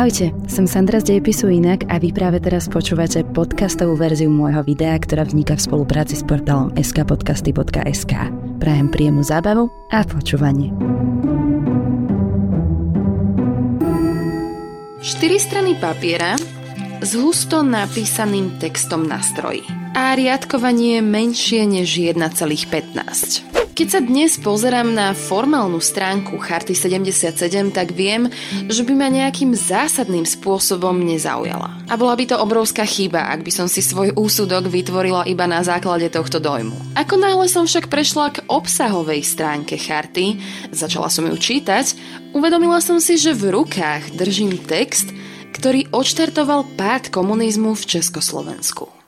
Ahojte, som Sandra z Dejepisu Inak a vy práve teraz počúvate podcastovú verziu môjho videa, ktorá vzniká v spolupráci s portálom skpodcasty.sk. Prajem príjemnú zábavu a počúvanie. Štyri strany papiera s husto napísaným textom na stroji a riadkovanie menšie než 1,15. Keď sa dnes pozerám na formálnu stránku Charty 77, tak viem, že by ma nejakým zásadným spôsobom nezaujala. A bola by to obrovská chyba, ak by som si svoj úsudok vytvorila iba na základe tohto dojmu. Ako náhle som však prešla k obsahovej stránke Charty, začala som ju čítať, uvedomila som si, že v rukách držím text, ktorý odštartoval pád komunizmu v Československu.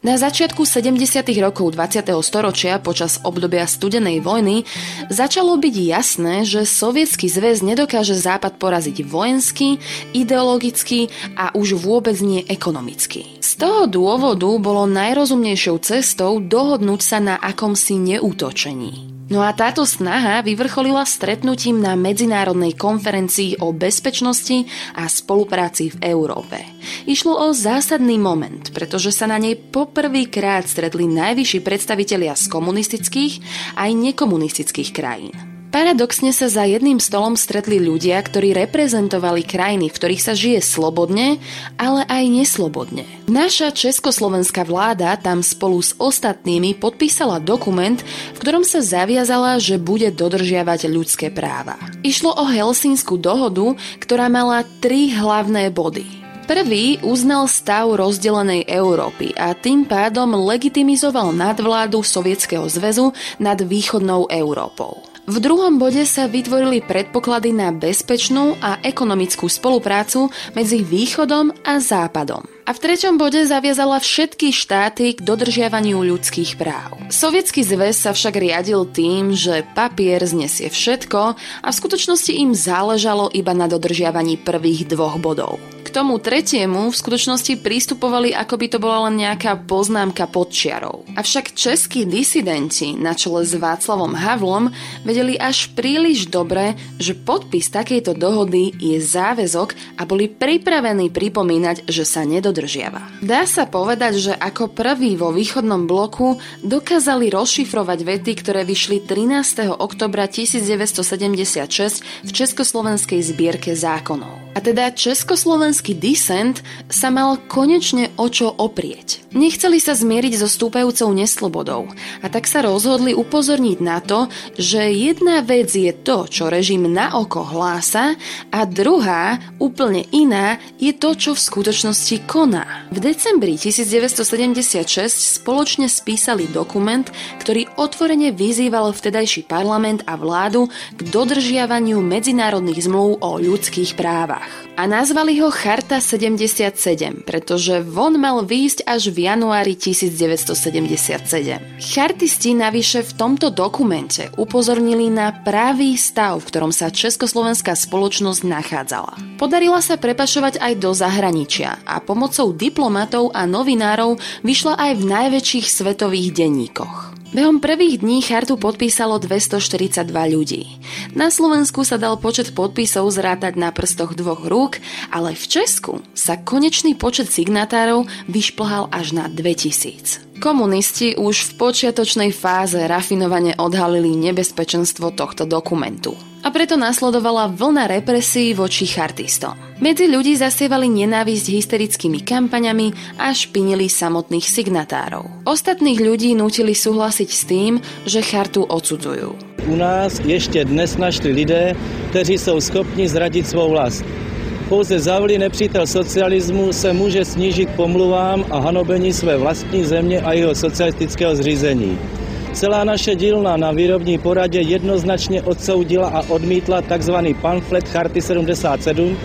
Na začiatku 70. rokov 20. storočia počas obdobia studenej vojny začalo byť jasné, že sovietský zväz nedokáže Západ poraziť vojensky, ideologicky a už vôbec nie ekonomicky. Z toho dôvodu bolo najrozumnejšou cestou dohodnúť sa na akomsi neútočení. No a táto snaha vyvrcholila stretnutím na medzinárodnej konferencii o bezpečnosti a spolupráci v Európe. Išlo o zásadný moment, pretože sa na nej poprvýkrát stretli najvyšší predstavitelia z komunistických aj nekomunistických krajín. Paradoxne sa za jedným stolom stretli ľudia, ktorí reprezentovali krajiny, v ktorých sa žije slobodne, ale aj neslobodne. Naša československá vláda tam spolu s ostatnými podpísala dokument, v ktorom sa zaviazala, že bude dodržiavať ľudské práva. Išlo o Helsínsku dohodu, ktorá mala tri hlavné body. Prvý uznal stav rozdelenej Európy a tým pádom legitimizoval nadvládu Sovietskeho zväzu nad východnou Európou. V druhom bode sa vytvorili predpoklady na bezpečnú a ekonomickú spoluprácu medzi Východom a Západom. A v treťom bode zaviazala všetky štáty k dodržiavaniu ľudských práv. Sovietský zväz sa však riadil tým, že papier znesie všetko a v skutočnosti im záležalo iba na dodržiavaní prvých dvoch bodov tomu tretiemu v skutočnosti prístupovali, ako by to bola len nejaká poznámka pod čiarou. Avšak českí disidenti na čele s Václavom Havlom vedeli až príliš dobre, že podpis takejto dohody je záväzok a boli pripravení pripomínať, že sa nedodržiava. Dá sa povedať, že ako prvý vo východnom bloku dokázali rozšifrovať vety, ktoré vyšli 13. oktobra 1976 v Československej zbierke zákonov. A teda československý disent sa mal konečne o čo oprieť. Nechceli sa zmieriť so stúpajúcou neslobodou a tak sa rozhodli upozorniť na to, že jedna vec je to, čo režim na oko hlása a druhá, úplne iná, je to, čo v skutočnosti koná. V decembri 1976 spoločne spísali dokument, ktorý otvorene vyzýval vtedajší parlament a vládu k dodržiavaniu medzinárodných zmluv o ľudských právach. A nazvali ho Charta 77, pretože von mal výjsť až v januári 1977. Chartisti navyše v tomto dokumente upozornili na pravý stav, v ktorom sa československá spoločnosť nachádzala. Podarila sa prepašovať aj do zahraničia a pomocou diplomatov a novinárov vyšla aj v najväčších svetových denníkoch. Behom prvých dní chartu podpísalo 242 ľudí. Na Slovensku sa dal počet podpisov zrátať na prstoch dvoch rúk, ale v Česku sa konečný počet signatárov vyšplhal až na 2000. Komunisti už v počiatočnej fáze rafinovane odhalili nebezpečenstvo tohto dokumentu a preto nasledovala vlna represí voči chartistom. Medzi ľudí zasievali nenávisť hysterickými kampaňami a špinili samotných signatárov. Ostatných ľudí nutili súhlasiť s tým, že chartu odsudzujú. U nás ešte dnes našli lidé, kteří jsou schopni zradiť svou vlast. Pouze zavlý nepřítel socialismu se může snížit pomluvám a hanobení své vlastní země a jeho socialistického zřízení. Celá naše dílna na výrobní poradě jednoznačně odsoudila a odmítla tzv. pamflet Charty 77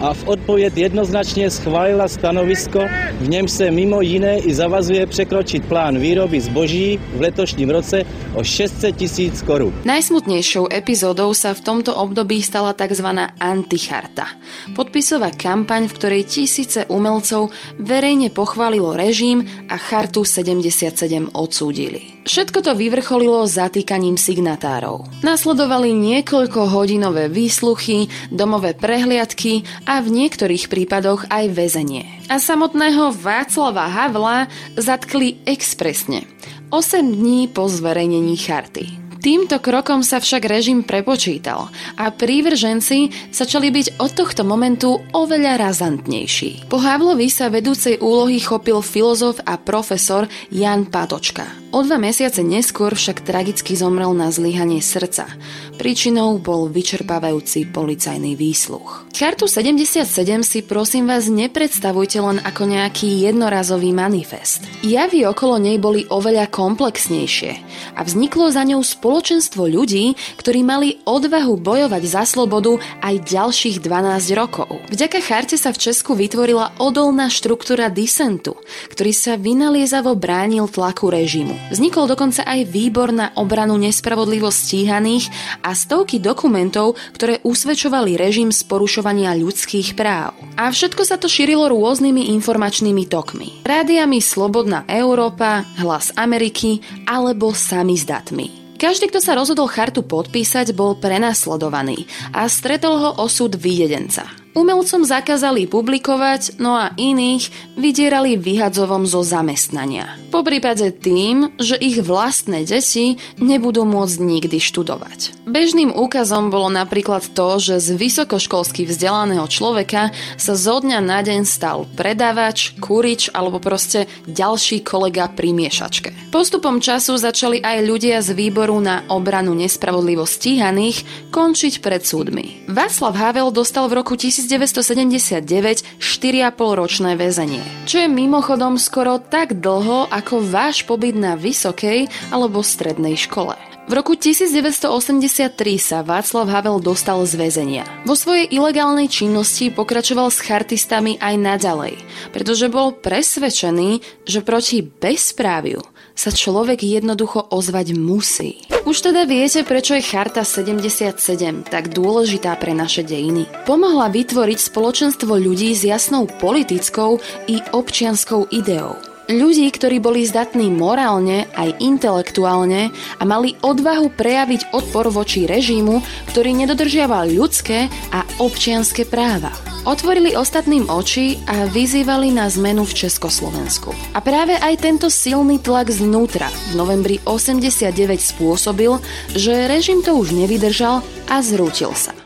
a v odpověď jednoznačně schválila stanovisko, v něm se mimo jiné i zavazuje překročit plán výroby zboží v letošním roce o 600 tisíc korun. Najsmutnejšou epizódou sa v tomto období stala tzv. anticharta. Podpisová kampaň, v ktorej tisíce umelcov verejne pochválilo režim a chartu 77 odsúdili. Všetko to vyvrcholilo zatýkaním signatárov. Nasledovali niekoľko hodinové výsluchy, domové prehliadky a v niektorých prípadoch aj väzenie. A samotného Václava Havla zatkli expresne, 8 dní po zverejnení charty. Týmto krokom sa však režim prepočítal a prívrženci začali byť od tohto momentu oveľa razantnejší. Po Havlovi sa vedúcej úlohy chopil filozof a profesor Jan Patočka. O dva mesiace neskôr však tragicky zomrel na zlyhanie srdca. Príčinou bol vyčerpávajúci policajný výsluch. Chartu 77 si prosím vás nepredstavujte len ako nejaký jednorazový manifest. Javy okolo nej boli oveľa komplexnejšie a vzniklo za ňou spoločenstvo ľudí, ktorí mali odvahu bojovať za slobodu aj ďalších 12 rokov. Vďaka charte sa v Česku vytvorila odolná štruktúra disentu, ktorý sa vynaliezavo bránil tlaku režimu. Vznikol dokonca aj výbor na obranu nespravodlivo stíhaných a stovky dokumentov, ktoré usvedčovali režim z porušovania ľudských práv. A všetko sa to šírilo rôznymi informačnými tokmi. Rádiami Slobodná Európa, Hlas Ameriky alebo sami s datmi. Každý, kto sa rozhodol chartu podpísať, bol prenasledovaný a stretol ho osud výjedenca. Umelcom zakázali publikovať, no a iných vydierali vyhadzovom zo zamestnania. Po prípade tým, že ich vlastné deti nebudú môcť nikdy študovať. Bežným úkazom bolo napríklad to, že z vysokoškolsky vzdelaného človeka sa zo dňa na deň stal predávač, kurič alebo proste ďalší kolega pri miešačke. Postupom času začali aj ľudia z výboru na obranu nespravodlivo stíhaných končiť pred súdmi. Václav Havel dostal v roku 1000 1979 4,5 ročné väzenie, čo je mimochodom skoro tak dlho ako váš pobyt na vysokej alebo strednej škole. V roku 1983 sa Václav Havel dostal z väzenia. Vo svojej ilegálnej činnosti pokračoval s chartistami aj naďalej, pretože bol presvedčený, že proti bezpráviu sa človek jednoducho ozvať musí. Už teda viete, prečo je Charta 77 tak dôležitá pre naše dejiny. Pomohla vytvoriť spoločenstvo ľudí s jasnou politickou i občianskou ideou. Ľudí, ktorí boli zdatní morálne aj intelektuálne a mali odvahu prejaviť odpor voči režimu, ktorý nedodržiaval ľudské a občianské práva. Otvorili ostatným oči a vyzývali na zmenu v Československu. A práve aj tento silný tlak znútra v novembri 89 spôsobil, že režim to už nevydržal a zrútil sa.